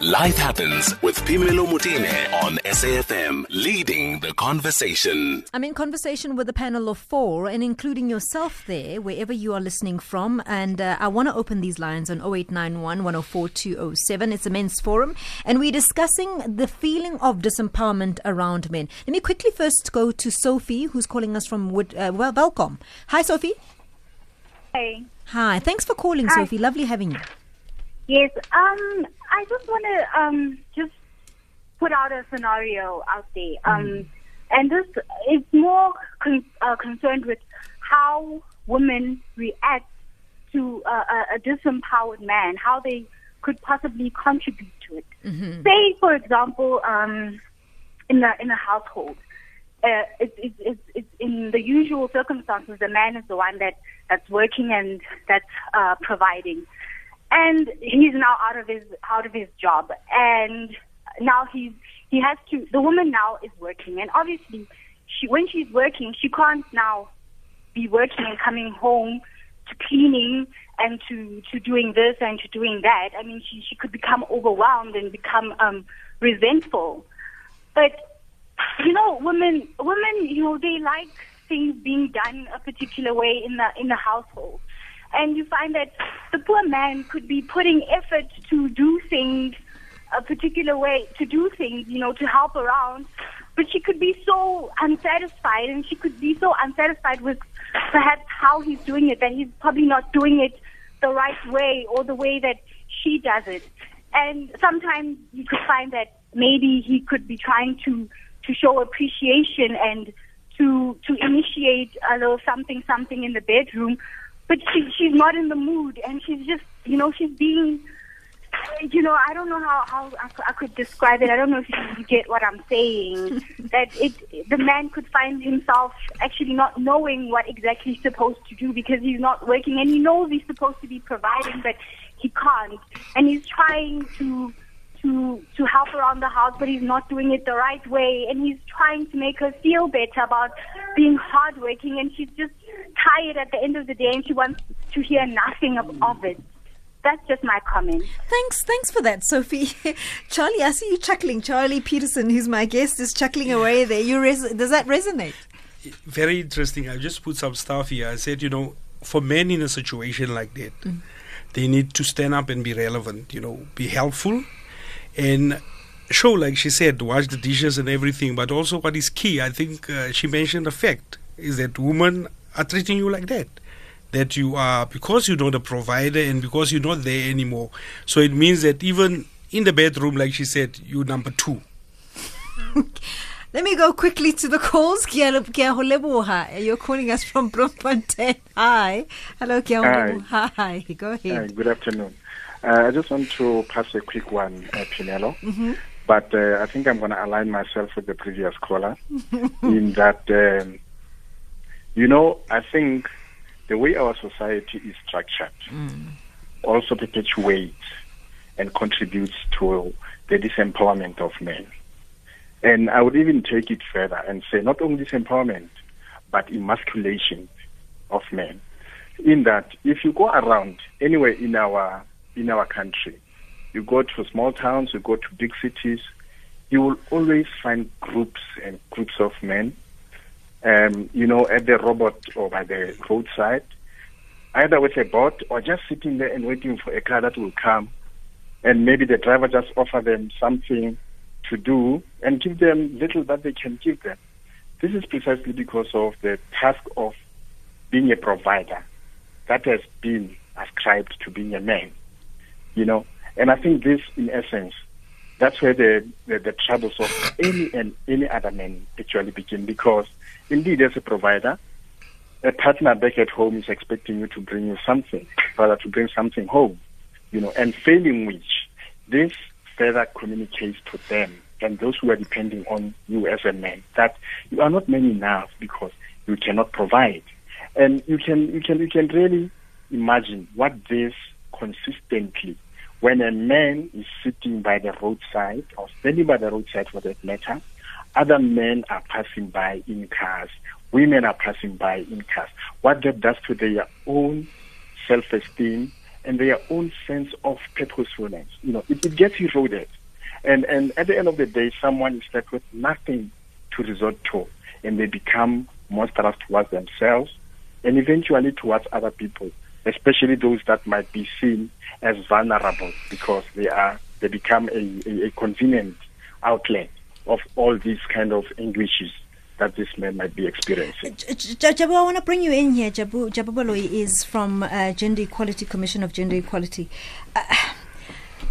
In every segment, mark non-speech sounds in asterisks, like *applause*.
Life Happens with Phemelo Motene on SAFM, leading the conversation. I'm in conversation with a panel of four and including yourself there, wherever you are listening from. And uh, I want to open these lines on 0891 104 207. It's a men's forum. And we're discussing the feeling of disempowerment around men. Let me quickly first go to Sophie, who's calling us from Wood, uh, well, Welkom. Hi, Sophie. Hey. Hi. Thanks for calling, Hi. Sophie. Lovely having you. Yes. Um, I just want to um just put out a scenario out there. Um, and this is more con- uh, concerned with how women react to uh, a, a disempowered man, how they could possibly contribute to it. Say, for example, um, in a in a household, uh, it's, it's, it's, it's in the usual circumstances, the man is the one that, that's working and that's uh, providing. And he's now out of his out of his job, and now he's he has to. The woman now is working, and obviously, she when she's working, she can't now be working and coming home to cleaning and to to doing this and to doing that. I mean, she she could become overwhelmed and become um, resentful. But you know, women, women, you know, they like things being done a particular way in the in the household, and you find that the poor man could be putting effort to do things a particular way, to do things, you know, to help around, but she could be so unsatisfied, and she could be so unsatisfied with perhaps how he's doing it that he's probably not doing it the right way or the way that she does it. And sometimes you could find that maybe he could be trying to to show appreciation and to to initiate a little something something in the bedroom, but she she's not in the mood and she's just you know she's being you know I don't know how how I, I could describe it. I don't know if you, you get what I'm saying. *laughs* that it the man could find himself actually not knowing what exactly he's supposed to do because he's not working and he knows he's supposed to be providing, but he can't, and he's trying to to to help around the house, but he's not doing it the right way, and he's trying to make her feel better about being hardworking, and she's just tired at the end of the day, and she wants to hear nothing of, of it. That's just my comment. Thanks, thanks for that, Sophie. *laughs* Charlie, I see you chuckling. Charlie Petersen, who's my guest, is chuckling away there. You res- does that resonate? very interesting. I just put some stuff here. I said, you know, for men in a situation like that, mm. they need to stand up and be relevant, you know, be helpful and show, like she said, wash the dishes and everything. But also, what is key, I think uh, she mentioned a fact, is that women are treating you like that. That you are, because you're not a provider and because you're not there anymore. So it means that even in the bedroom, like she said, you're number two. *laughs* Let me go quickly to the calls. Kia le- kia ho leboha. You're calling us from Bloemfontein. Hi. Hello, Kia Hi. Hi. Go Hi, ahead. good afternoon. Uh, I just want to pass a quick one, uh, Phemelo. But uh, I think I'm going to align myself with the previous caller *laughs* in that, um, you know, I think the way our society is structured also perpetuates and contributes to the disempowerment of men. And I would even take it further and say not only disempowerment, but emasculation of men. In that, if you go around anywhere in our in our country, you go to small towns, you go to big cities, you will always find groups and groups of men, um, you know, at the robot or by the roadside, either with a boat or just sitting there and waiting for a car that will come, and maybe the driver just offer them something to do and give them little that they can give them. This is precisely because of the task of being a provider that has been ascribed to being a man, you know. And I think this, in essence, that's where the, the, the troubles of any and any other man actually begin because indeed as a provider, a partner back at home is expecting you to bring you something, rather to bring something home, you know, and failing which this further communicates to them and those who are depending on you as a man that you are not man enough because you cannot provide. And you can you can you can really imagine what this consistently when a man is sitting by the roadside or standing by the roadside for that matter, other men are passing by in cars, women are passing by in cars. What that does to their own self esteem and their own sense of purposefulness. You know, it, it gets eroded. And, and at the end of the day, someone is left with nothing to resort to, and they become monstrous towards themselves and eventually towards other people, especially those that might be seen as vulnerable because they are they become a, a, a convenient outlet of all these kind of anguishes that this man might be experiencing. Jabu, I want to bring you in here. Jabu, Jabu is from uh, Gender Equality Commission of Gender Equality. Uh,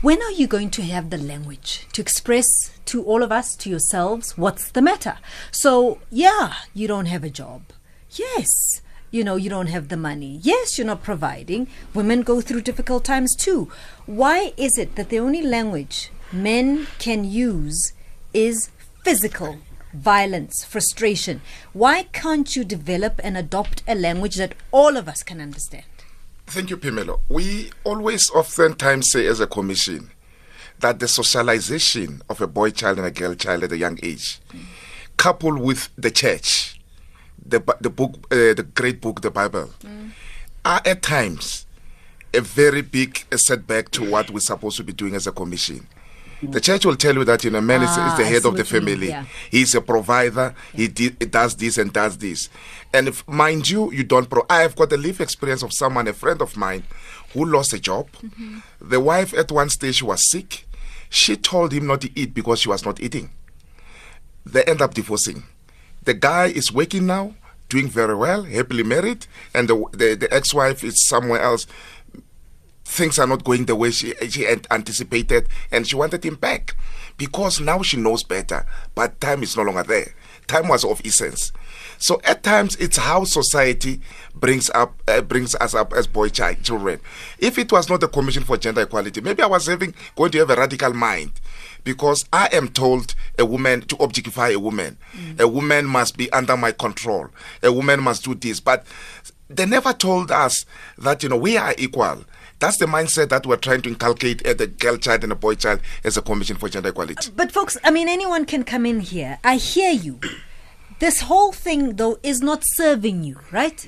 when are you going to have the language to express to all of us, to yourselves, what's the matter? So, yeah, you don't have a job. Yes, you know, you don't have the money. Yes, you're not providing. Women go through difficult times too. Why is it that the only language men can use is physical violence, frustration? Why can't you develop and adopt a language that all of us can understand? Thank you, Phemelo. We always oftentimes say as a commission that the socialization of a boy child and a girl child at a young age, coupled with the church, the, the book, uh, the great book, the Bible, are at times a very big setback to what we're supposed to be doing as a commission. The church will tell you that you know, man is, is Ah, the head of the what you mean, family. yeah. He's a provider. He, di- he does this and does this. And if, mind you, you don't. Pro- I have got a life experience of someone, a friend of mine, who lost a job. Mm-hmm. The wife at one stage was sick. She told him not to eat because she was not eating. They end up divorcing. The guy is working now, doing very well, happily married, and the the, the ex-wife is somewhere else things are not going the way she she an- anticipated, and she wanted him back because now she knows better. But time is no longer there. Time was of essence. So at times it's how society brings up uh, brings us up as boy child children. If it was not the Commission for Gender Equality, maybe I was having going to have a radical mind. Because I am told a woman to objectify a woman. A woman must be under my control. A woman must do this. But they never told us that you know we are equal. That's the mindset that we're trying to inculcate at the girl child and the boy child as a commission for gender equality. But folks, I mean, anyone can come in here. I hear you. This whole thing, though, is not serving you, right?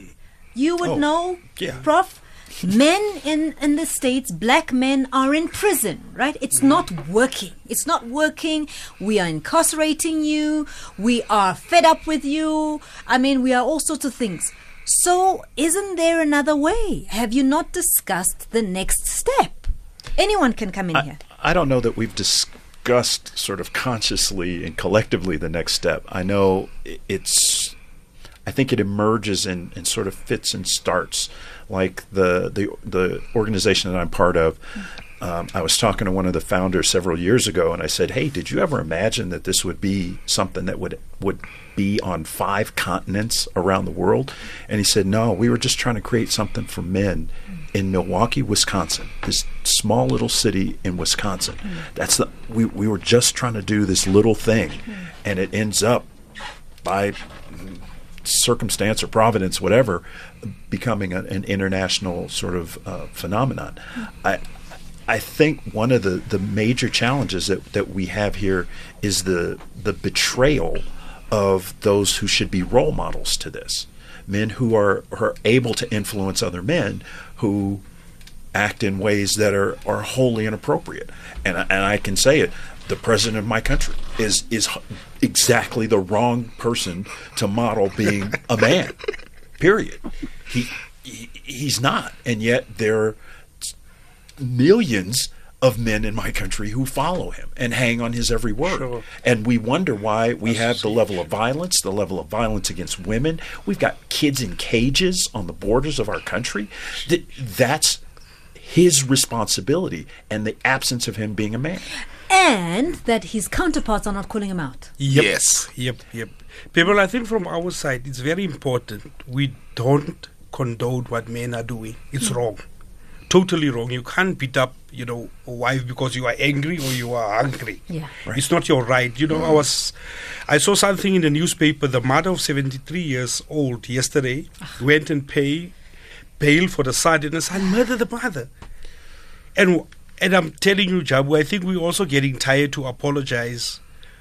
You would Oh, know, yeah. Prof. Men in in the states, black men are in prison, right? It's mm. not working. It's not working. We are incarcerating you. We are fed up with you. I mean, we are all sorts of things. So, isn't there another way? Have you not discussed the next step? Anyone can come in here. I don't know that we've discussed sort of consciously and collectively the next step. I know it's, I think it emerges and, and sort of fits and starts. Like the, the, the organization that I'm part of, um, I was talking to one of the founders several years ago, and I said, "Hey, did you ever imagine that this would be something that would would be on five continents around the world?" And he said, "No, we were just trying to create something for men in Milwaukee, Wisconsin, this small little city in Wisconsin. That's the we we were just trying to do this little thing, and it ends up by circumstance or providence, whatever, becoming a, an international sort of uh, phenomenon. I I think one of the, the major challenges that, that we have here is the the betrayal of those who should be role models to this. Men who are, are able to influence other men who act in ways that are, are wholly inappropriate. And, I- and I can say it the president of my country is, is exactly the wrong person to model being a man, *laughs* period. He, he, he's not. And yet there millions of men in my country who follow him and hang on his every word. Sure. And we wonder why we have the level of violence, the level of violence against women. We've got kids in cages on the borders of our country. That's his responsibility and the absence of him being a man. and that his counterparts are not calling him out. Yep. Yes. Yep. Yep. People, I think from our side, it's very important. We don't condone what men are doing. It's hmm. wrong. Totally wrong. You can't beat up, you know, a wife because you are angry or you are angry. Yeah. It's not your right. You know, I mm. was, I saw something in the newspaper. The mother of 73 years old yesterday ah. went and pay bail for the son, and the son murdered the mother. And and I'm telling you, Jabu, I think we're also getting tired to apologize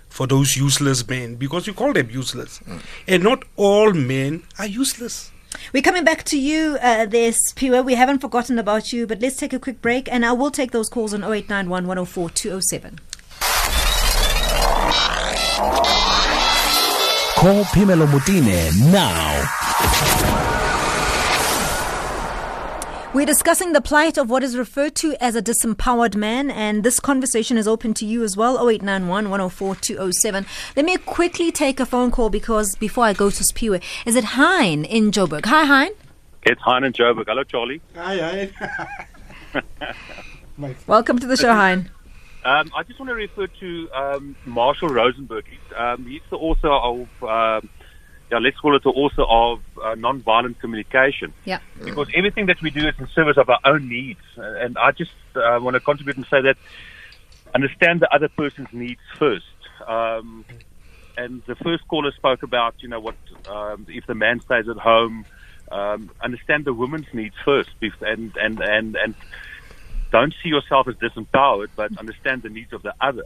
for those useless men because you call them useless. Mm. And not all men are useless. We're coming back to you uh, there, Siphiwe. We haven't forgotten about you, but let's take a quick break and I will take those calls on 0891 104 207. Call Phemelo Motene now. We're discussing the plight of what is referred to as a disempowered man, and this conversation is open to you as well. 0891 104 207. Let me quickly take a phone call because before I go to Siphiwe, is it Hein in Joburg? Hi, Hein. It's Hein and Joburg. Hello, Charlie. Hi, Hein. *laughs* Welcome to the show, Hein. Um, I just want to refer to um, Marshall Rosenberg. He's, um, he's the author of, um, yeah, let's call it the author of uh, nonviolent communication. Yeah. Because everything that we do is in service of our own needs. Uh, And I just uh, want to contribute and say that understand the other person's needs first. Um, and the first caller spoke about, you know, what um, if the man stays at home. Um, understand the woman's needs first, and and and and don't see yourself as disempowered, but understand the needs of the other.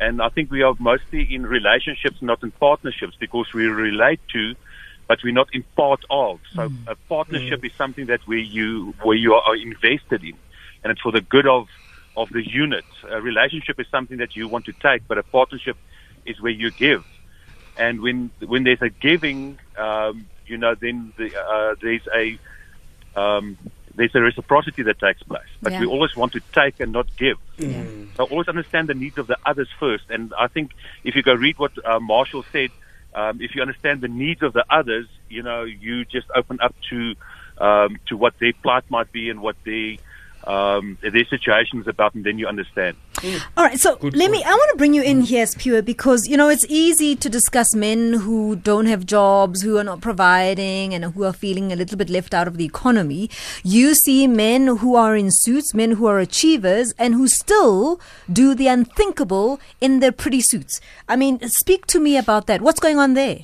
And I think we are mostly in relationships, not in partnerships, because we relate to, but we're not in part of. So a partnership is something that where you where you are invested in, and it's for the good of of the unit. A relationship is something that you want to take, but a partnership is where you give. And when when there's a giving, um, you know, then the, uh, there's a um, there's a reciprocity that takes place. But Yeah. we always want to take and not give. So always understand the needs of the others first. And I think if you go read what uh, Marshall said, um, if you understand the needs of the others, you know, you just open up to um, to what their plight might be and what their um, their situation is about, and then you understand. All right, so Good let me. I want to bring you in here, Siphiwe, because you know it's easy to discuss men who don't have jobs, who are not providing, and who are feeling a little bit left out of the economy. You see men who are in suits, men who are achievers, and who still do the unthinkable in their pretty suits. I mean, speak to me about that. What's going on there?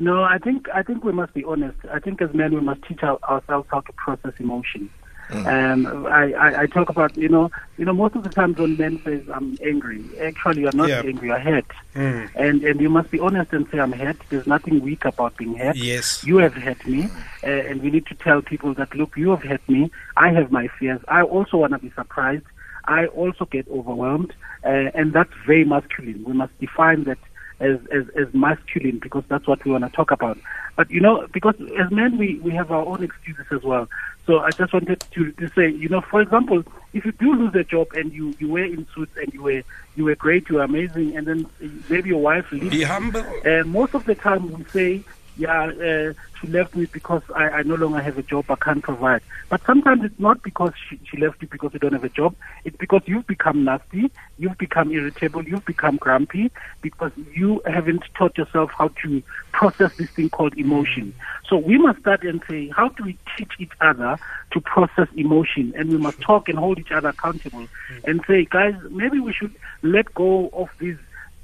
No, I think I think we must be honest. I think as men we must teach our, ourselves how to process emotion. Um, I, I, I talk about you know you know most of the times when men says I'm angry, actually you're not Yeah. angry, you're hurt, Mm. and and you must be honest and say I'm hurt. There's nothing weak about being hurt. Yes. You have hurt me, uh, and we need to tell people that look, you have hurt me. I have my fears. I also want to be surprised. I also get overwhelmed, uh, and that's very masculine. We must define that as, as, as masculine because that's what we want to talk about. But you know, because as men, we, we have our own excuses as well. So I just wanted to, to say, you know, for example, if you do lose a job and you, you were in suits and you were you were great, you were amazing, and then maybe your wife leaves Be humble. uh, most of the time we say, yeah, uh, she left me because I, I no longer have a job, I can't provide. But sometimes it's not because she, she left you because you don't have a job. It's because you've become nasty, you've become irritable, you've become grumpy because you haven't taught yourself how to process this thing called emotion. So we must start and say, how do we teach each other to process emotion? And we must talk and hold each other accountable and say, guys, maybe we should let go of these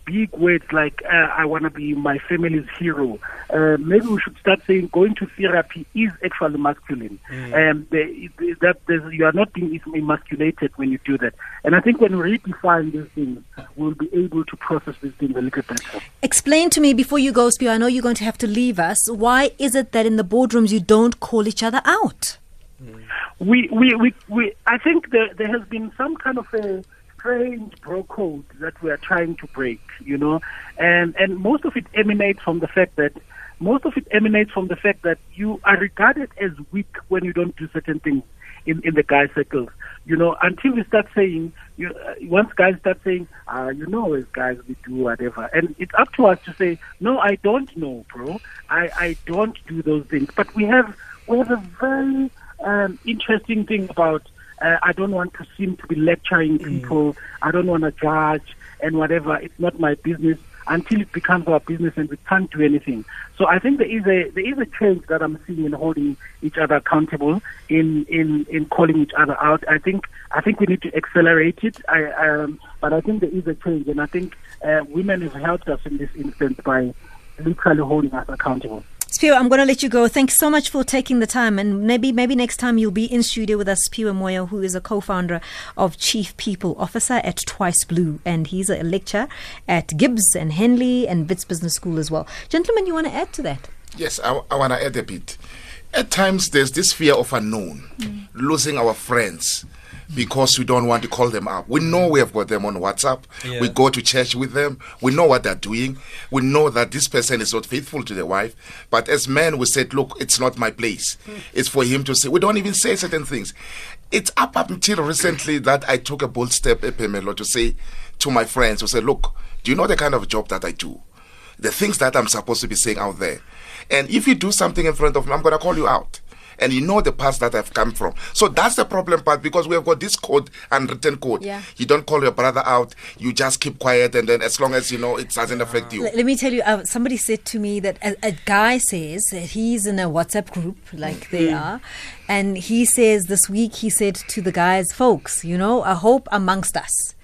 big words like uh, I want to be my family's hero. Uh, maybe we should start saying going to therapy is actually masculine. Um, the, that you are not being emasculated when you do that. And I think when we redefine these things, we'll be able to process these things a little better. Explain to me before you go, Siphiwe. I know you're going to have to leave us. Why is it that in the boardrooms you don't call each other out? we, we, we, we I think there, there has been some kind of a strange bro code that we are trying to break, you know, and, and most of it emanates from the fact that most of it emanates from the fact that you are regarded as weak when you don't do certain things in, in the guy circles. You know, until we start saying, you, uh, once guys start saying, uh, you know, as guys we do whatever, and it's up to us to say, no, I don't know, bro. I, I don't do those things. But we have we have a very um, interesting thing about uh, I don't want to seem to be lecturing people. I don't want to judge and whatever. It's not my business until it becomes our business and we can't do anything. So I think there is a there is a change that I'm seeing in holding each other accountable, in in in calling each other out. I think I think we need to accelerate it. I um, but I think there is a change, and I think uh, women have helped us in this instance by literally holding us accountable. Siphiwe, I'm going to let you go. Thanks so much for taking the time. And maybe maybe next time you'll be in studio with us, Siphiwe Moyo, who is a co-founder of Chief People Officer at Twice Blue. And he's a lecturer at GIBS and Henley and Wits Business School as well. Gentlemen, you want to add to that? Yes, I, I want to add a bit. At times, there's this fear of unknown, mm. losing our friends because we don't want to call them up. We know we have got them on WhatsApp. Yeah. We go to church with them. We know what they're doing. We know that this person is not faithful to the wife. But as men, we said, look, it's not my place. It's for him to say. We don't even say certain things. It's up, up until recently that I took a bold step, eh, Epemelo, to say to my friends, to say, look, do you know the kind of job that I do? the things that I'm supposed to be saying out there. And if you do something in front of me, I'm going to call you out. And you know the past that I've come from. So that's the problem part because we have got this code, unwritten code. Yeah. You don't call your brother out, you just keep quiet, and then as long as you know it doesn't affect you. Let, me tell you, uh, somebody said to me that a, a guy says that he's in a WhatsApp group, like they are, and he says this week, he said to the guys, folks, you know, I hope amongst us,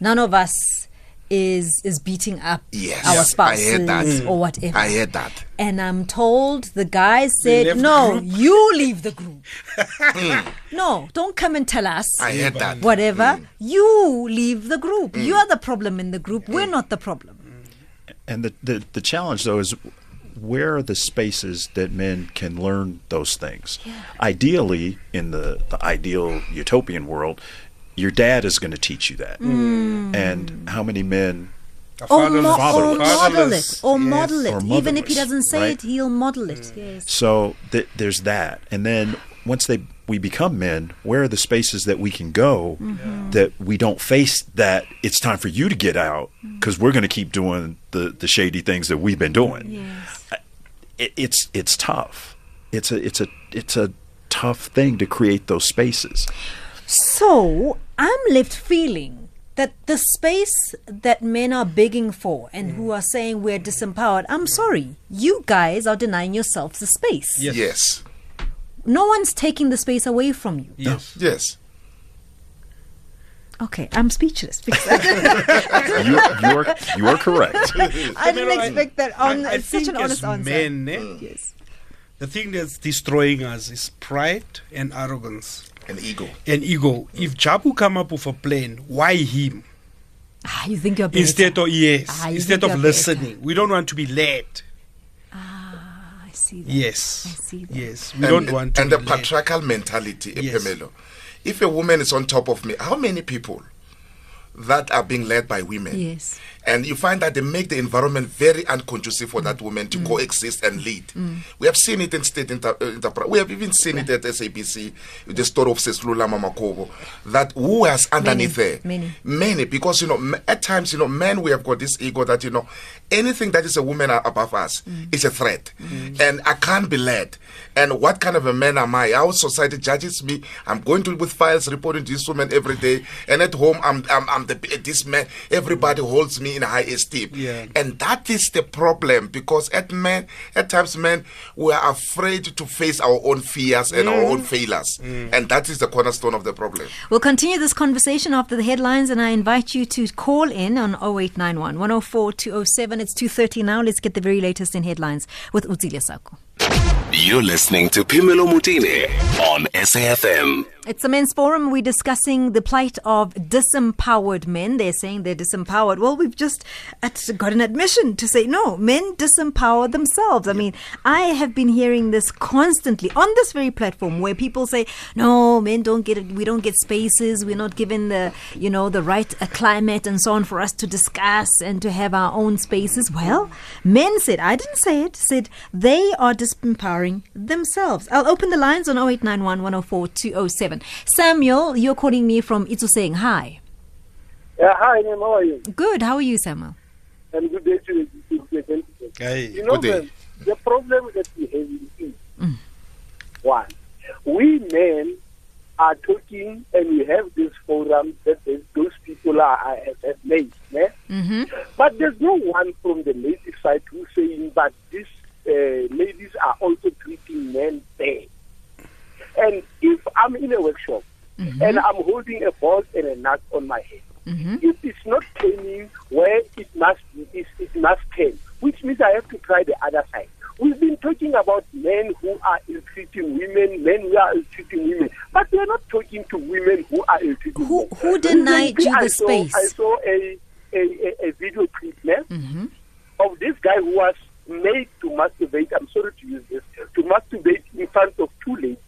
none of us is is beating up Yes, our I spouses heard that. or mm. whatever. I heard that. And I'm told the guy said, no, *laughs* you leave the group. Mm. no, don't come and tell us I heard that. whatever. Mm. You leave the group. You're the problem in the group. We're not the problem. And the, the, the challenge, though, is where are the spaces that men can learn those things? Yeah. Ideally, in the, the ideal utopian world, your dad is going to teach you that. Mm. And how many men Or, fatherless- mo- or fatherless. model it. Or yes. model it. Or Even if he doesn't say right? it, he'll model it. Yes. So th- there's that, and then once they we become men, where are the spaces that we can go mm-hmm. that we don't face that it's time for you to get out mm. because we're going to keep doing the the shady things that we've been doing. Yes. It, it's it's tough. It's a it's a it's a tough thing to create those spaces. So I'm left feeling that the space that men are begging for and who are saying we're disempowered, I'm sorry, you guys are denying yourselves the space. Yes. Yes. No one's taking the space away from you. Yes. Yes. Okay, I'm speechless because *laughs* You you are you are correct. *laughs* I didn't expect that. On I, I it's such an honest as answer. men, eh, Yes. the thing that's destroying us is pride and arrogance An ego. An ego. If Jabu come up with a plan, why him? Ah, you think you're better. Instead of yes, Ah, instead of you're better. listening, we don't want to be led. Ah, I see that. Yes, I see that. yes, we don't want to. and the led. patriarchal mentality, Yes. Epemelo. If a woman is on top of me, how many people that are being led by women? Yes. And you find that they make the environment very unconducive for that woman Mm. to coexist and lead. We have seen it in state inter- uh, enterprise. We have even seen it at SABC, the story of Seslula Mamakobo, that who has underneath Many, there? many. Many, because, you know, m- at times, you know, men, we have got this ego that, you know, anything that is a woman above us Mm. is a threat. And I can't be led. And what kind of a man am I? Our society judges me. I'm going to with files reporting to this woman every day. And at home, I'm, I'm, I'm the, this man. Everybody holds me in high esteem. Yeah. And that is the problem because at men, at times men, we are afraid to face our own fears and our own mm. failures. Mm. And that is the cornerstone of the problem. We'll continue this conversation after the headlines, and I invite you to call in on 0891 104 207. It's 2.30 now. Let's get the very latest in headlines with Uzile Sako. You're listening to Phemelo Motene on SAFM. It's the men's forum. We're discussing the plight of disempowered men. They're saying they're disempowered. Well, we've just got an admission to say no, men disempower themselves. I mean, I have been hearing this constantly on this very platform where people say, no, men don't get it. We don't get spaces. We're not given the, you know, the right uh, climate and so on for us to discuss and to have our own spaces. Well, men said, I didn't say it, said they are disempowering themselves. I'll open the lines on 0891 104 207. Samuel, you're calling me from Itsoseng. Hi. Yeah, hi, ma'am. How are you? Good. How are you, Samuel? And good day to you. to the. Hey, You know, good day. ma'am, the problem that we have is one, we men are talking and we have this forum that those people are, are have, have made. Yeah? Mm-hmm. But there's no one from the ladies' side who's saying that these uh, ladies are also treating men fair. And if I'm in a workshop mm-hmm. and I'm holding a ball and a nut on my head, mm-hmm. if it's not turning where it must be, it, it must turn, which means I have to try the other side. We've been talking about men who are ill-treating women, men who are ill-treating women, but we're not talking to women who are ill-treating Who- men. who denied Recently, you the I saw, space? I saw a, a, a, video clip yeah, mm-hmm. of this guy who was made to masturbate, I'm sorry to use this, to masturbate in front of two ladies.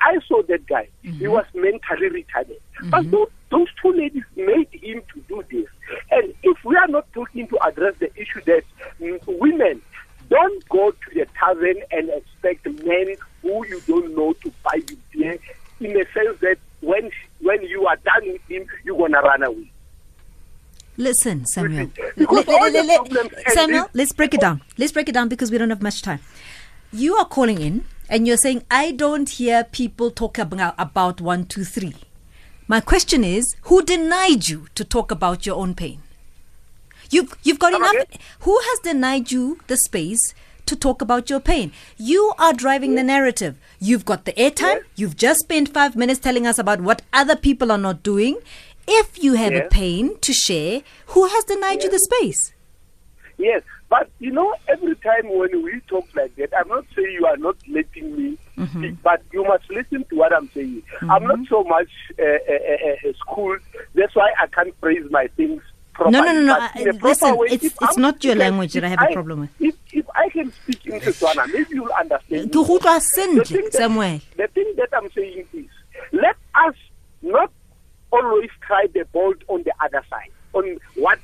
I saw that guy, he was mentally retarded. But those, those two ladies made him to do this. And if we are not talking to address the issue that mm, women don't go to the tavern and expect men who you don't know to buy you beer in the sense that when when you are done with him, you're gonna run away. Listen, Samuel. Because Le- le- all le- le- problems and Samuel, let's break it down. Let's break it down because we don't have much time. You are calling in and you're saying, I don't hear people talk about, about one, two, three. My question is, who denied you to talk about your own pain? You've, you've got Come enough. Who has denied you the space to talk about your pain? You are driving the narrative. You've got the airtime. Yes. You've just spent five minutes telling us about what other people are not doing. If you have a pain to share, who has denied you the space? Yes, but you know, every time when we talk like that, I'm not saying you are not letting me speak, but you must listen to what I'm saying. I'm not so much uh, uh, uh, uh, schooled. That's why I can't phrase my things properly. No, no, no, no, I- listen, way, it's- it's I'm- not your language that I have a problem with. If, if I can speak in Setswana, maybe you'll understand. Ke me. utlwa The thing that- The thing that I'm saying is, let us not always try the bolt on the other side, on what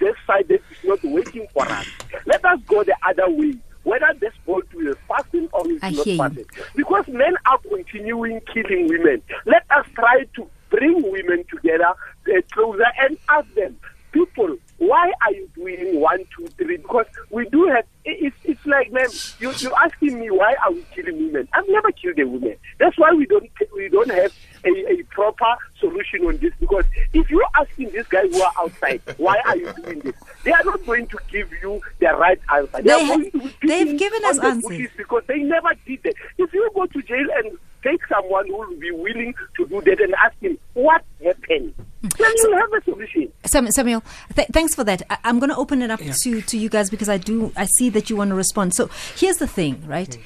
this side that not waiting for us. Let us go the other way, whether this bolt will fasten or it I not fasten. Because men are continuing killing women. Let us try to bring women together uh, closer and ask them, people, why are you doing one, two, three? Because we do have. It's it's like, man, you you're asking me why are we killing women? I've never killed a woman. That's why we don't we don't have a, a proper solution on this. Because if you're asking these guys who are outside, why are you doing this? They are not going to give you the right answer. They are ha- going to be they've given us answers. because they never did that. If you go to jail and take someone who will be willing to do that and ask him what happened, then you'll have a solution. Sam, Samuel, th- thanks for that. I- I'm going to open it up to, to you guys because I do I see that you want to respond. So here's the thing, right?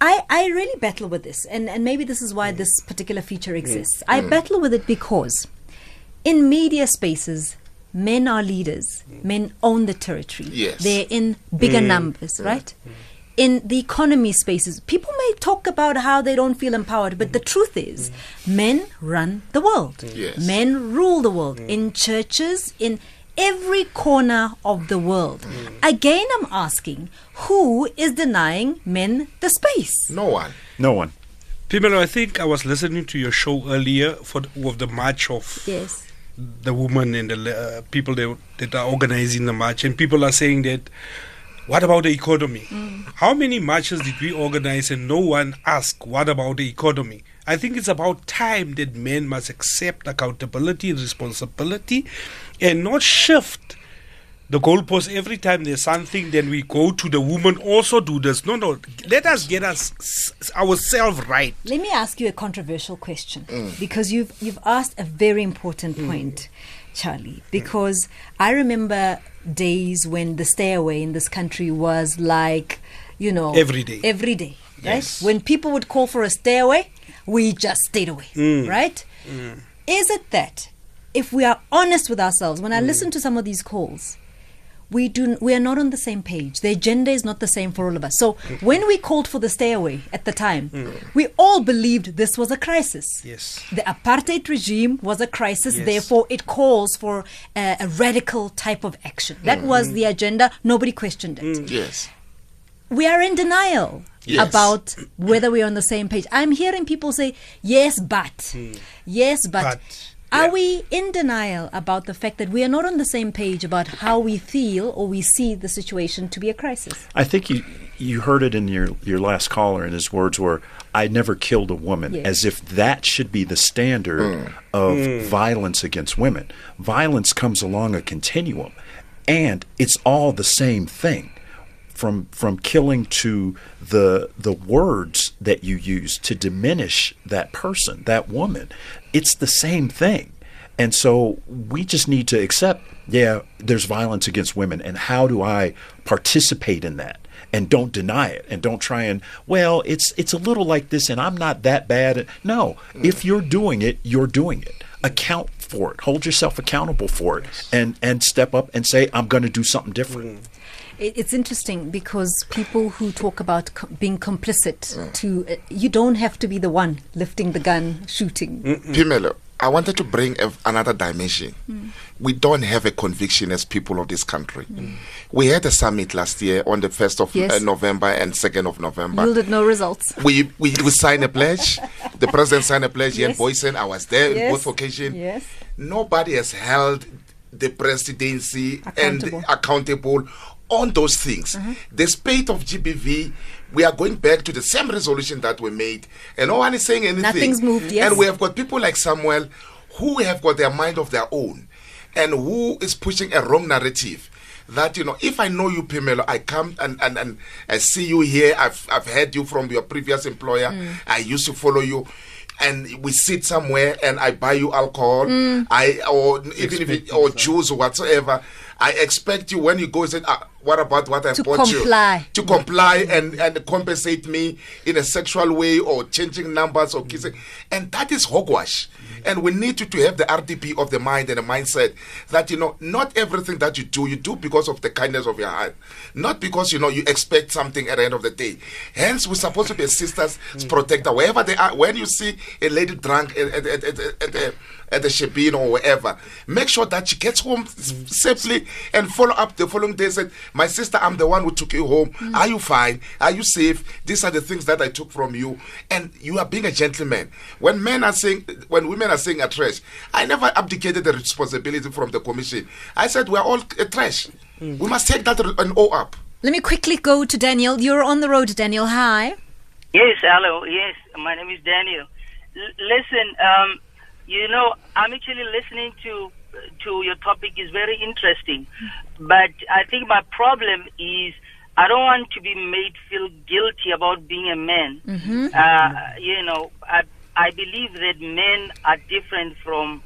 I, I really battle with this, and, and maybe this is why this particular feature mm. exists. Mm. I battle with it because in media spaces, men are leaders, mm. men own the territory. Yes. They're in bigger numbers, right? In the economy spaces, people may talk about how they don't feel empowered, but the truth is, men run the world. Yes. Men rule the world in churches, in every corner of the world. Again, I'm asking, who is denying men the space? No one. No one. Phemelo, I think I was listening to your show earlier for the, of the march of Yes. the women and the uh, people that, that are organizing the march, and people are saying that. What about the economy? How many marches did we organize and no one asked what about the economy? I think it's about time that men must accept accountability and responsibility and not shift the goalpost every time there's something, then we go to the woman also do this. No, no, let us get us ourselves right. Let me ask you a controversial question because you've you've asked a very important point, Charlie. Because I remember days when the stay away in this country was like, you know, Every day. every day, right? Yes. When people would call for a stay away, we just stayed away, mm. right? Mm. Is it that if we are honest with ourselves, when I mm. listen to some of these calls, we do we are not on the same page. The agenda is not the same for all of us. So when we called for the stay away at the time, mm. we all believed this was a crisis. Yes. The apartheid regime was a crisis, Yes. therefore it calls for a, a radical type of action. That mm. was mm. the agenda. Nobody questioned it. Yes. We are in denial Yes. about whether we're on the same page. I'm hearing people say, yes, but. Yes, but. But, Are yeah. we in denial about the fact that we are not on the same page about how we feel or we see the situation to be a crisis? I think you you heard it in your your last caller, and his words were, "I never killed a woman," Yes. as if that should be the standard hmm. of hmm. violence against women. Violence comes along a continuum, and it's all the same thing. From from killing to the the words that you use to diminish that person, that woman, it's the same thing. And so we just need to accept, yeah, there's violence against women, and how do I participate in that? And don't deny it, and don't try and well, it's it's a little like this, and I'm not that bad. No, if you're doing it, you're doing it. Account for it. Hold yourself accountable for it, and and step up and say, "I'm going to do something different." It- It's interesting because people who talk about co- being complicit to uh, you don't have to be the one lifting the gun, shooting. Pimelo, I wanted to bring a, another dimension. We don't have a conviction as people of this country. We had a summit last year on the 1st of Yes. uh, November and 2nd of November. Yielded no results. we, we, we signed a pledge. The president signed a pledge. Yes. Boysen, I was there Yes. on both occasions. Yes. Nobody has held the presidency Accountable. and accountable on those things. Mm-hmm. The spate of GBV, we are going back to the same resolution that we made, and no one is saying anything. Nothing's moved, yes. And we have got people like Samuel who have got their mind of their own and who is pushing a wrong narrative. That you know, if I know you, Pamela, I come and, and, and I see you here. I've I've heard you from your previous employer. Mm. I used to follow you, and we sit somewhere and I buy you alcohol. Mm. I or even if it, or juice or whatsoever. I expect you when you go and say, ah, "What about what I To bought you?" comply. To comply and and compensate me in a sexual way or changing numbers or kissing, mm. and that is hogwash. Mm. And we need to, to have the RDP of the mind and the mindset that you know not everything that you do you do because of the kindness of your heart, not because you know you expect something at the end of the day. Hence, we're supposed to be a sisters mm. protector wherever they are. When you see a lady drunk at, at, at, at, at at the Shebeen or wherever, make sure that she gets home safely and follow up the following day. Said, My sister, I'm the one who took you home. Are you fine? Are you safe? These are the things that I took from you. And you are being a gentleman. When men are saying, when women are saying a trash, I never abdicated the responsibility from the commission. I said, We're all a trash. We must take that and owe up. Let me quickly go to Daniel. You're on the road, Daniel. Hi. Yes, hello. Yes, my name is Daniel. L- listen, um, you know, I'm actually listening to to your topic is very interesting, but I think my problem is I don't want to be made feel guilty about being a man. Uh, you know, I I believe that men are different from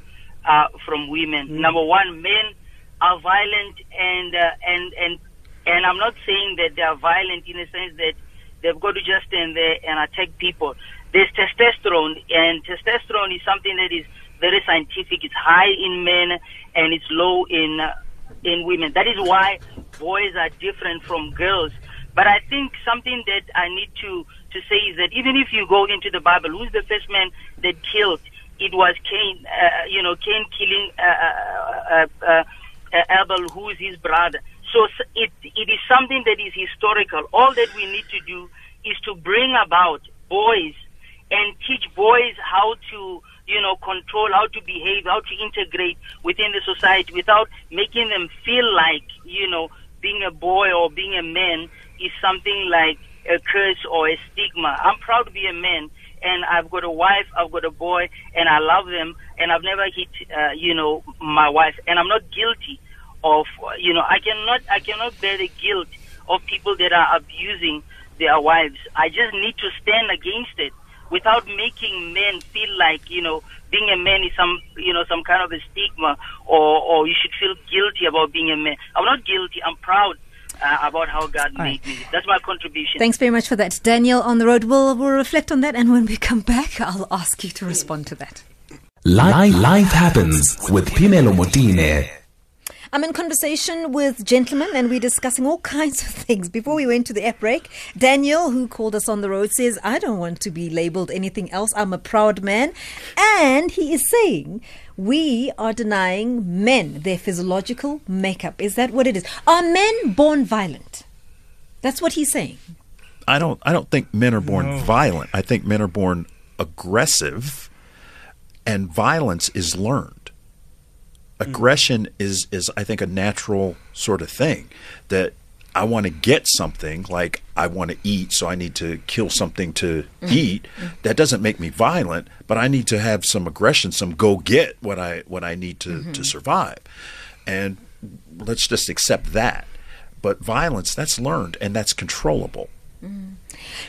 uh, from women. Number one, men are violent, and uh, and and and I'm not saying that they are violent in the sense that they've got to just stand there and attack people. There's testosterone, and testosterone is something that is very scientific. It's high in men and it's low in uh, in women. That is why boys are different from girls. But I think something that I need to to say is that even if you go into the Bible, who's the first man that killed? It was Cain. Uh, you know, Cain killing uh, uh, uh, uh, uh, Abel, who is his brother. So it it is something that is historical. All that we need to do is to bring about boys and teach boys how to you know control how to behave how to integrate within the society without making them feel like you know being a boy or being a man is something like a curse or a stigma. I'm proud to be a man and i've got a wife i've got a boy and i love them and i've never hit uh, you know my wife. And i'm not guilty of you know i cannot i cannot bear the guilt of people that are abusing their wives. I just need to stand against it without making men feel like you know being a man is some you know some kind of a stigma or or you should feel guilty about being a man i'm not guilty i'm proud uh, about how god All made right. me that's my contribution Thanks very much for that. Daniel on the road. We'll, we'll reflect on that, and when we come back, I'll ask you to respond to that. Life, life happens with Phemelo Motene. I'm in conversation with gentlemen and we're discussing all kinds of things. Before we went to the app break, Daniel, who called us on the road, says, I don't want to be labeled anything else. I'm a proud man. And he is saying, we are denying men their physiological makeup. Is that what it is? Are men born violent? That's what he's saying. I don't I don't think men are born violent. I think men are born aggressive and violence is learned. Mm. Aggression is is I think a natural sort of thing that I want to get something like I want to eat so I need to kill something to mm-hmm. eat. Mm-hmm. That doesn't make me violent, but I need to have some aggression, some go get what I what I need to to mm-hmm. survive. And let's just accept that. But violence that's learned and that's controllable. Mm.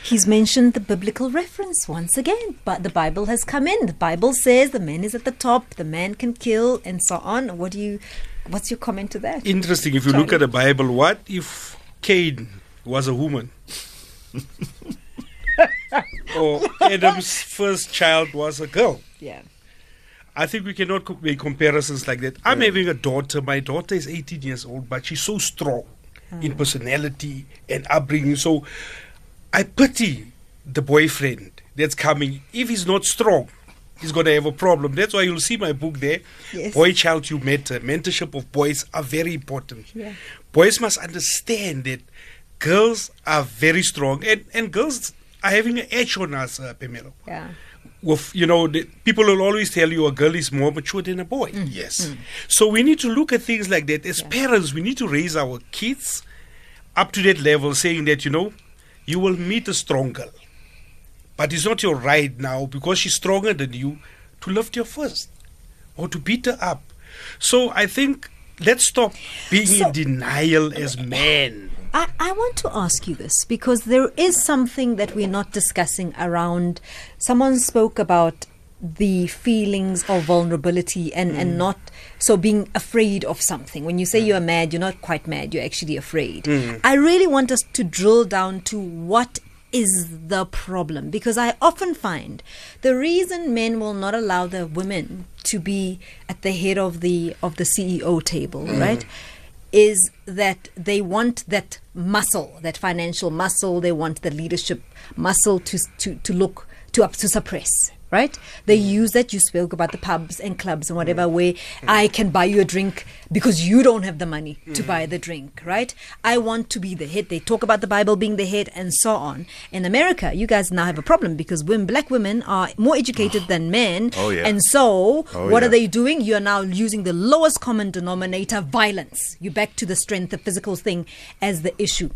He's mentioned the biblical reference once again, but the Bible has come in. The Bible says the man is at the top, the man can kill, and so on. What do you, what's your comment to that? Interesting. If you look at the Bible, what if Cain was a woman? *laughs* or Adam's first child was a girl? Yeah. I think we cannot co- make comparisons like that. I'm having a daughter. My daughter is 18 years old, but she's so strong in hmm. personality and upbringing. So I pity the boyfriend that's coming. If he's not strong, he's going to have a problem. That's why you'll see my book there. Yes. Boy Child You Matter. Uh, mentorship of boys are very important. Yeah. Boys must understand that girls are very strong and, and girls are having an edge on us, uh, Pamela Yeah. with you know the, people will always tell you a girl is more mature than a boy mm. yes mm. so we need to look at things like that as parents we need to raise our kids up to that level saying that you know you will meet a strong girl but it's not your right now because she's stronger than you to lift her first or to beat her up. So i think let's stop being So- in denial as men. I, I want to ask you this because there is something that we're not discussing around. Someone spoke about the feelings of vulnerability and, Mm. and not so being afraid of something. When you say you're mad, you're not quite mad, you're actually afraid. Mm. I really want us to drill down to what is the problem because I often find the reason men will not allow the women to be at the head of the of the CEO table, right? is that they want that muscle, that financial muscle. They want the leadership muscle to to to look to up to suppress. Right? They use that. You spoke about the pubs and clubs and whatever, mm. where I can buy you a drink because you don't have the money to mm-hmm. buy the drink. Right? I want to be the head. They talk about the Bible being the head and so on. In America, you guys now have a problem because women, black women, are more educated *sighs* than men, Oh, yeah. and so Oh, what yeah. are they doing? You are now using the lowest common denominator, violence. You back to the strength, the physical thing as the issue.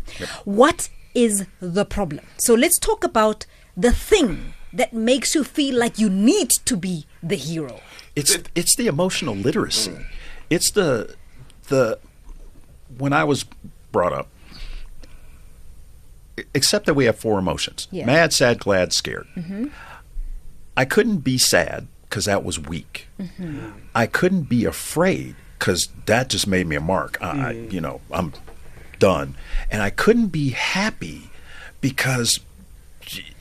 What is the problem? So let's talk about the thing that makes you feel like you need to be the hero. It's it's the emotional literacy. Mm. It's the the when I was brought up. Except that we have four emotions: Yeah. mad, sad, glad, scared. Mm-hmm. I couldn't be sad because that was weak. Mm-hmm. I couldn't be afraid because that just made me a mark. I, I, mm. you know, I'm done. And I couldn't be happy because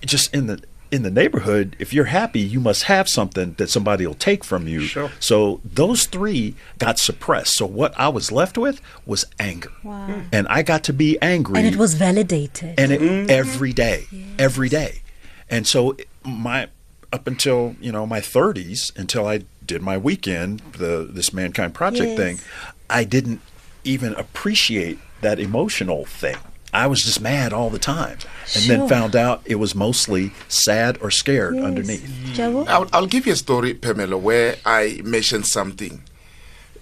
just in the in the neighborhood, if you're happy, you must have something that somebody will take from you. Sure. So those three got suppressed. So what I was left with was anger, Wow. Hmm. and I got to be angry And it was validated. and it mm-hmm. every day, every day. And so my up until you know my 30s, until I did my weekend, the this mankind project Yes. thing, I didn't even appreciate that emotional thing. I was just mad all the time, and Sure. then found out it was mostly sad or scared underneath. I'll, I'll give you a story, Pamela, where I mentioned something.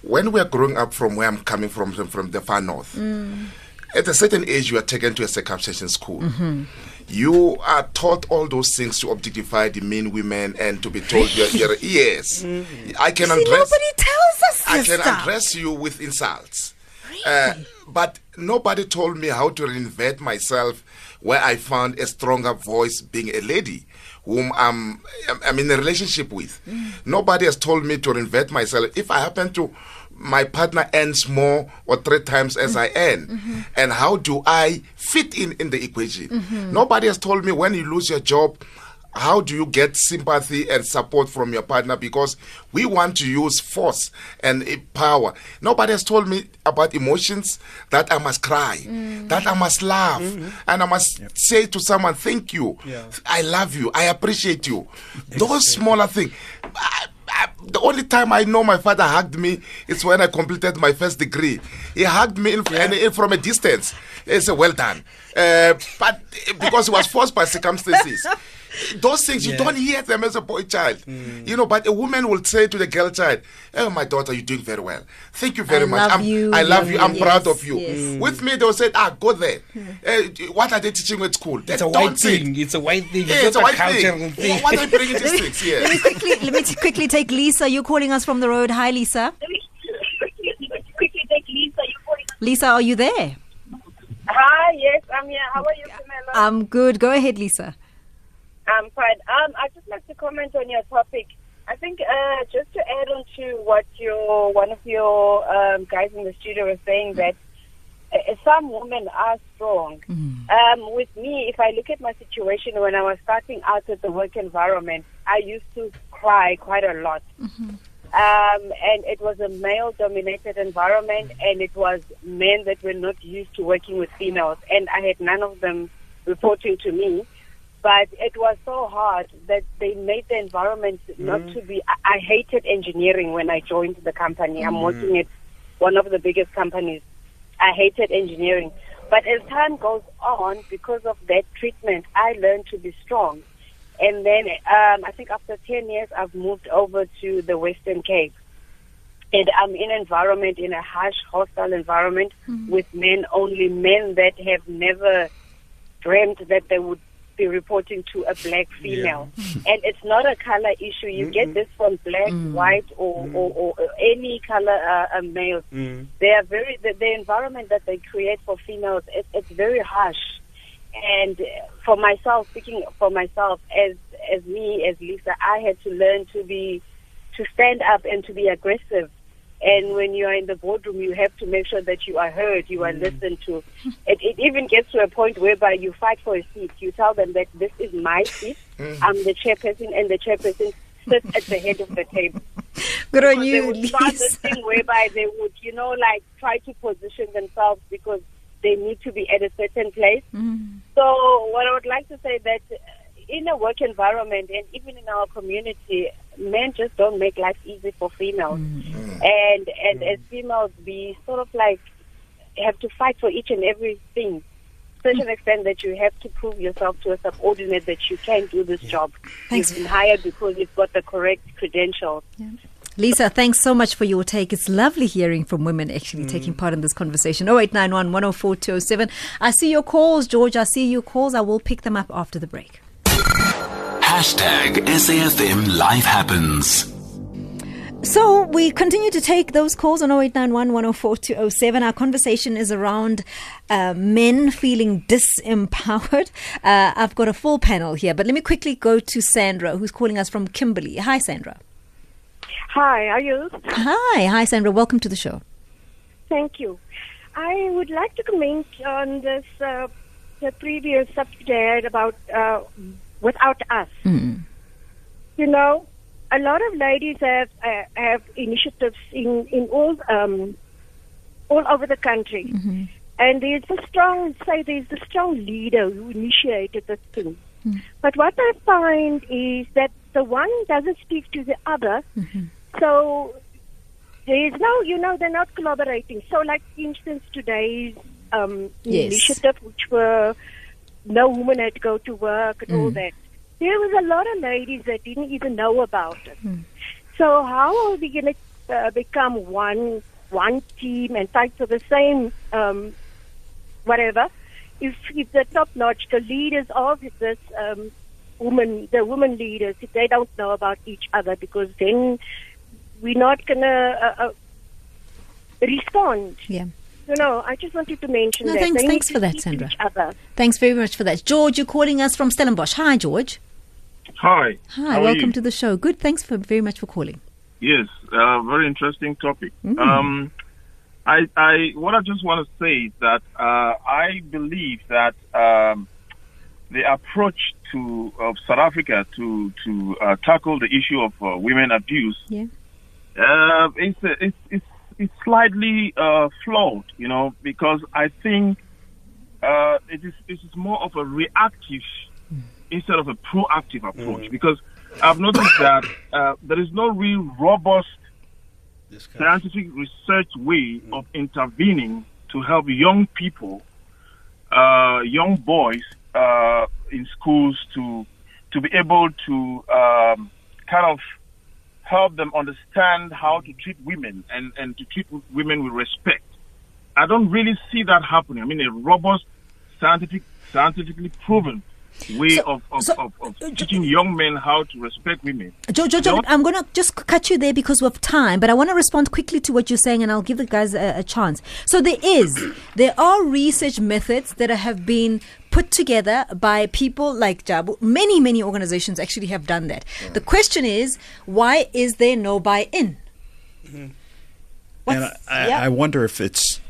When we are growing up from where I'm coming from, from, from the far north, mm. at a certain age, you are taken to a circumcision school. Mm-hmm. You are taught all those things to objectify the mean women and to be told you're, you're *laughs* yes. Mm-hmm. I can See, undress. nobody tells us I can stuff. address you with insults. Uh, but nobody told me how to reinvent myself where I found a stronger voice being a lady whom I'm, I'm- in a relationship with. Mm. Nobody has told me to reinvent myself. If I happen to, my partner earns more or three times as I mm-hmm. earn. Mm-hmm. And how do I fit in in the equation? Mm-hmm. Nobody has told me when you lose your job, how do you get sympathy and support from your partner? Because we want to use force and uh, power. Nobody has told me about emotions that i must cry that i must laugh and i must say to someone thank you. Yeah. i love you. I appreciate you. Those smaller things I, I, the only time I know my father hugged me is when I completed my first degree. He hugged me in, and, in- from a distance. He said, "Well done," uh, but because he was forced by circumstances. *laughs* Those things you Yeah. don't hear them as a boy child, you know. But a woman will say to the girl child, "Oh, my daughter, you're doing very well. Thank you very I much. love I'm, you, I love you. I'm yes, proud of you." yes. With me, they'll say, "Ah, go there. Uh, what are they teaching you at school? it's They a white say it. thing it's a white thing Yeah, it's it's a not white cultural thing. thing What are you bringing *laughs* these things here?" Let me quickly let me t- quickly take Lisa. You're calling us from the road. Hi, Lisa. Lisa, are you there? Hi, yes, I'm here. How are you, Pamela? I'm good. Go ahead, Lisa. I'm fine. Um, I'd just like to comment on your topic. I think uh, just to add on to what your one of your um, guys in the studio was saying that uh, some women are strong. Um, with me, if I look at my situation when I was starting out at the work environment, I used to cry quite a lot. Um, and it was a male dominated environment and it was men that were not used to working with females and I had none of them reporting to me. But it was so hard that they made the environment not mm. to be I, I hated engineering when I joined the company. I'm mm. working at one of the biggest companies. I hated engineering. But as time goes on, because of that treatment, I learned to be strong. And then um, I think after 10 years, I've moved over to the Western Cape. And I'm in an environment, in a harsh, hostile environment mm-hmm. with men, only men that have never dreamt that they would be reporting to a black female. and it's not a color issue. You get this from black, white, or, or, or any color uh, uh, male. They are very, the, the environment that they create for females, it, it's very harsh. And uh, for myself, speaking for myself, as as me, as Lisa, I had to learn to be, to stand up and to be aggressive. And when you are in the boardroom, you have to make sure that you are heard, you are mm. listened to. It, it even gets to a point whereby you fight for a seat. You tell them that this is my seat. Mm. I'm the chairperson, and the chairperson sits at the head of the table. *laughs* Good on you, they would start this thing whereby they would, you know, like try to position themselves because they need to be at a certain place. Mm. So what I would like to say that in a work environment and even in our community, men just don't make life easy for females. Mm. And and as females, we sort of like have to fight for each and everything. To such an extent that you have to prove yourself to a subordinate that you can do this job. Thanks. You've been hired because you've got the correct credentials. Lisa, thanks so much for your take. It's lovely hearing from women actually mm. taking part in this conversation. 0891 104 207. I see your calls, George. I see your calls. I will pick them up after the break. Hashtag SAFM Life Happens. So we continue to take those calls on 0891 104 207. Our conversation is around uh, men feeling disempowered. Uh, I've got a full panel here, but let me quickly go to Sandra, who's calling us from Kimberley. Hi, Sandra. Hi, are you? Hi. Hi, Sandra. Welcome to the show. Thank you. I would like to comment on this uh, the previous subject about uh, without us. Mm. You know, a lot of ladies have uh, have initiatives in in all um, all over the country, and there's a strong say there's a strong leader who initiated this thing. But what I find is that the one doesn't speak to the other, so there's no, you know, they're not collaborating. So, like, for instance, today's um, Yes. initiative, which were no woman had to go to work and all that, there was a lot of ladies that didn't even know about it. So, how are we going to uh, become one one team and fight for the same um, whatever? If if the top notch, the leaders of this um, woman, the women leaders, if they don't know about each other, because then we're not gonna uh, uh, respond. Yeah. You know, I just wanted to mention No, that. thanks- They thanks for that, Sandra. Thanks very much for that. George, you're calling us from Stellenbosch. Hi, George. Hi. Hi, How welcome you? to the show. Good. Thanks for very much for calling. Yes, uh, very interesting topic. Mm. Um, I, I, what I just want to say is that uh, I believe that um, the approach to of South Africa to to uh, tackle the issue of uh, women abuse Yeah. uh, it's, it's it's it's slightly uh, flawed, you know, because I think uh, it is it is more of a reactive instead of a proactive approach. Because I've noticed that uh, there is no real robust scientific research way of intervening to help young people, uh, young boys uh, in schools to to be able to um, kind of help them understand how to treat women and, and to treat women with respect. I don't really see that happening. I mean, a robust, scientific, scientifically proven way of, of, of, of uh, teaching young men how to respect women. George, George, Don't- I'm going to just cut you there because of time, but I want to respond quickly to what you're saying, and I'll give the guys a, a chance. So there is, *clears throat* there are research methods that have been put together by people like Javu. Many, many organizations actually have done that. The question is, why is there no buy-in? Mm-hmm. And I, yeah. I wonder if it's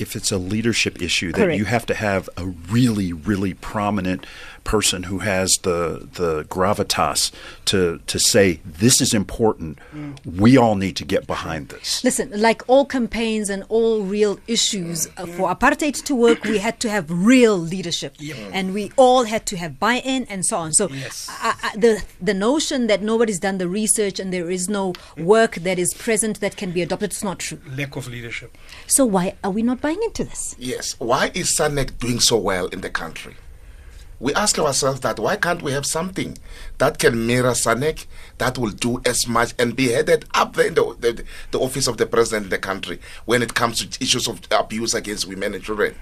if it's a leadership issue that Correct. you have to have a really, really prominent person who has the the gravitas to to say this is important. We all need to get behind this. Listen, like all campaigns and all real issues, uh, for apartheid to work, we had to have real leadership, and we all had to have buy-in and so on. So, I, I, the the notion that nobody's done the research and there is no work that is present that can be adopted is not true. Lack of leadership. So why are we not buying into this? Yes. Why is SANAC doing so well in the country? We ask ourselves that why can't we have something that can mirror SANAC that will do as much and be headed up there in the, the, the office of the president in the country when it comes to issues of abuse against women and children?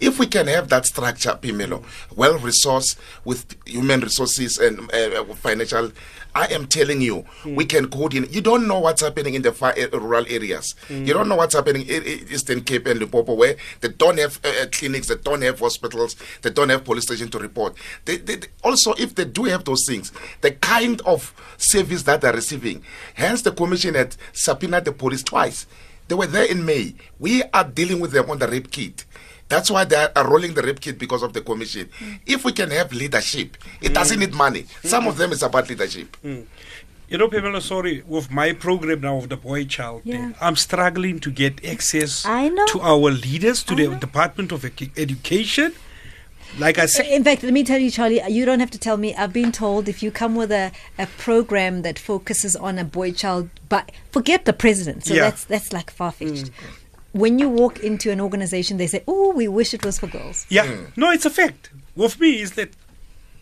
If we can have that structure, Phemelo, well resourced with human resources and uh, financial, I am telling you, we can coordinate. You don't know what's happening in the far, uh, rural areas. You don't know what's happening in, in Eastern Cape and Limpopo, where they don't have uh, uh, clinics, they don't have hospitals, they don't have police station to report. They, they, they- also, if they do have those things, the kind of service that they're receiving. Hence, the commission had subpoenaed the police twice. They were there in May. We are dealing with them on the rape kit. That's why they are rolling the rape kit because of the commission. Hmm. If we can have leadership, it hmm. doesn't need money. Hmm. Some of them is about leadership. Mm. You know, Pamela, sorry, with my program now of the boy child, Yeah. I'm struggling to get access I know. to our leaders, to the Department of Education. Like I said, In fact, let me tell you, Charlie, you don't have to tell me. I've been told if you come with a, a program that focuses on a boy child, but forget the president. So Yeah. that's that's like far fetched. When you walk into an organization, they say, "Oh, we wish it was for girls." yeah, mm. no, it's a fact. With me is that,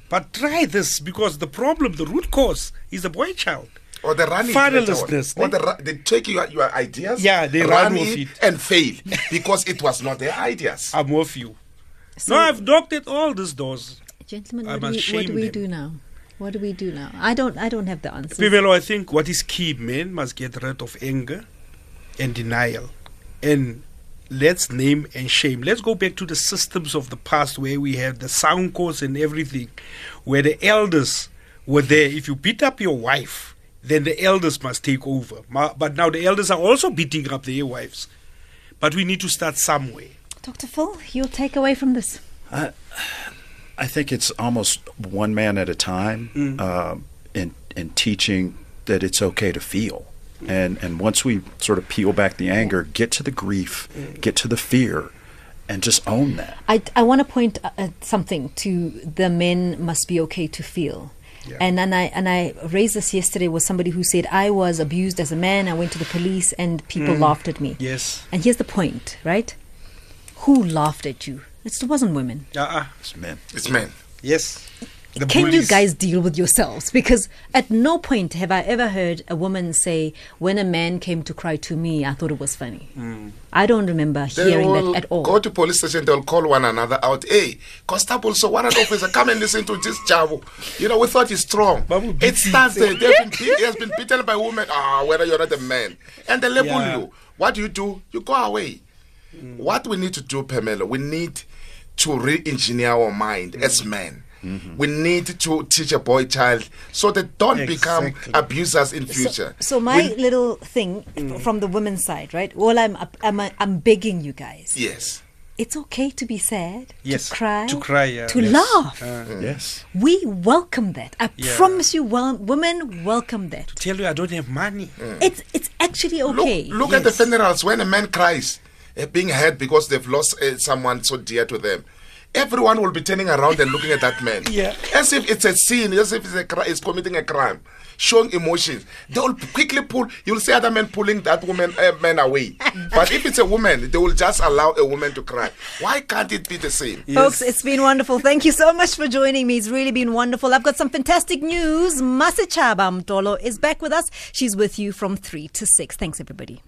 but try this because the problem, the root cause, is the boy child. Or the running Fatherlessness. Or the, ru- they take your, your ideas, Yeah, they run run with it, it. and fail because it was not their ideas. I'm with you. No, I've knocked at all these doors. Gentlemen, what do we, what do we them. do now? What do we do now? I don't. I don't have the answers. Phemelo, I think what is key, men must get rid of anger and denial. And let's name and shame. Let's go back to the systems of the past where we had the sound courts and everything, where the elders were there. If you beat up your wife, then the elders must take over. But now the elders are also beating up their wives. But we need to start somewhere. Dr. Phil, your takeaway from this? I, I think it's almost one man at a time Mm. um, in in teaching that it's okay to feel. And and once we sort of peel back the anger, get to the grief, get to the fear, and just own that. I, I want to point uh, uh, something to the men must be okay to feel. And and I and I raised this yesterday with somebody who said I was abused as a man. I went to the police and people Mm. laughed at me. Yes. And here's the point, right? Who laughed at you? It wasn't women. Uh-uh. It's men. It's men. Yes. The Can you guys deal with yourselves? Because at no point have I ever heard a woman say, "When a man came to cry to me, I thought it was funny." I don't remember They hearing will that at all. go to police station. They'll call one another out. Hey, constable, so one an officer, come and listen to this Javu. You know, we thought he's strong. It starts there. They've been beat, he has been beaten by women. Ah, whether you're not a man, and they label Yeah. you. What do you do? You go away. Mm. What we need to do, Pamela, we need to re-engineer our mind Mm. as men. We need to teach a boy child so they don't become abusers in future. So my We- little thing f- from the women's side, right? Well, I'm I'm I'm begging you guys. yes. It's okay to be sad, Yes. to cry, To cry, yeah. to Yes. laugh. Uh, Yes. We welcome that. I Yeah. promise you, well, women welcome that. To Tell you I don't have money. It's it's actually okay. Look at the funerals when a man cries, uh, being hurt because they've lost uh, someone so dear to them. Everyone will be turning around and looking at that man. *laughs* Yeah. As if it's a sin, as if it's a cri- it's committing a crime, showing emotions. They will quickly pull. You'll see other men pulling that woman uh, man away. *laughs* but if it's a woman, they will just allow a woman to cry. Why can't it be the same? Folks, it's been wonderful. Thank you so much for joining me. It's really been wonderful. I've got some fantastic news. Masichaba Mtolo is back with us. She's with you from 3 to 6. Thanks, everybody.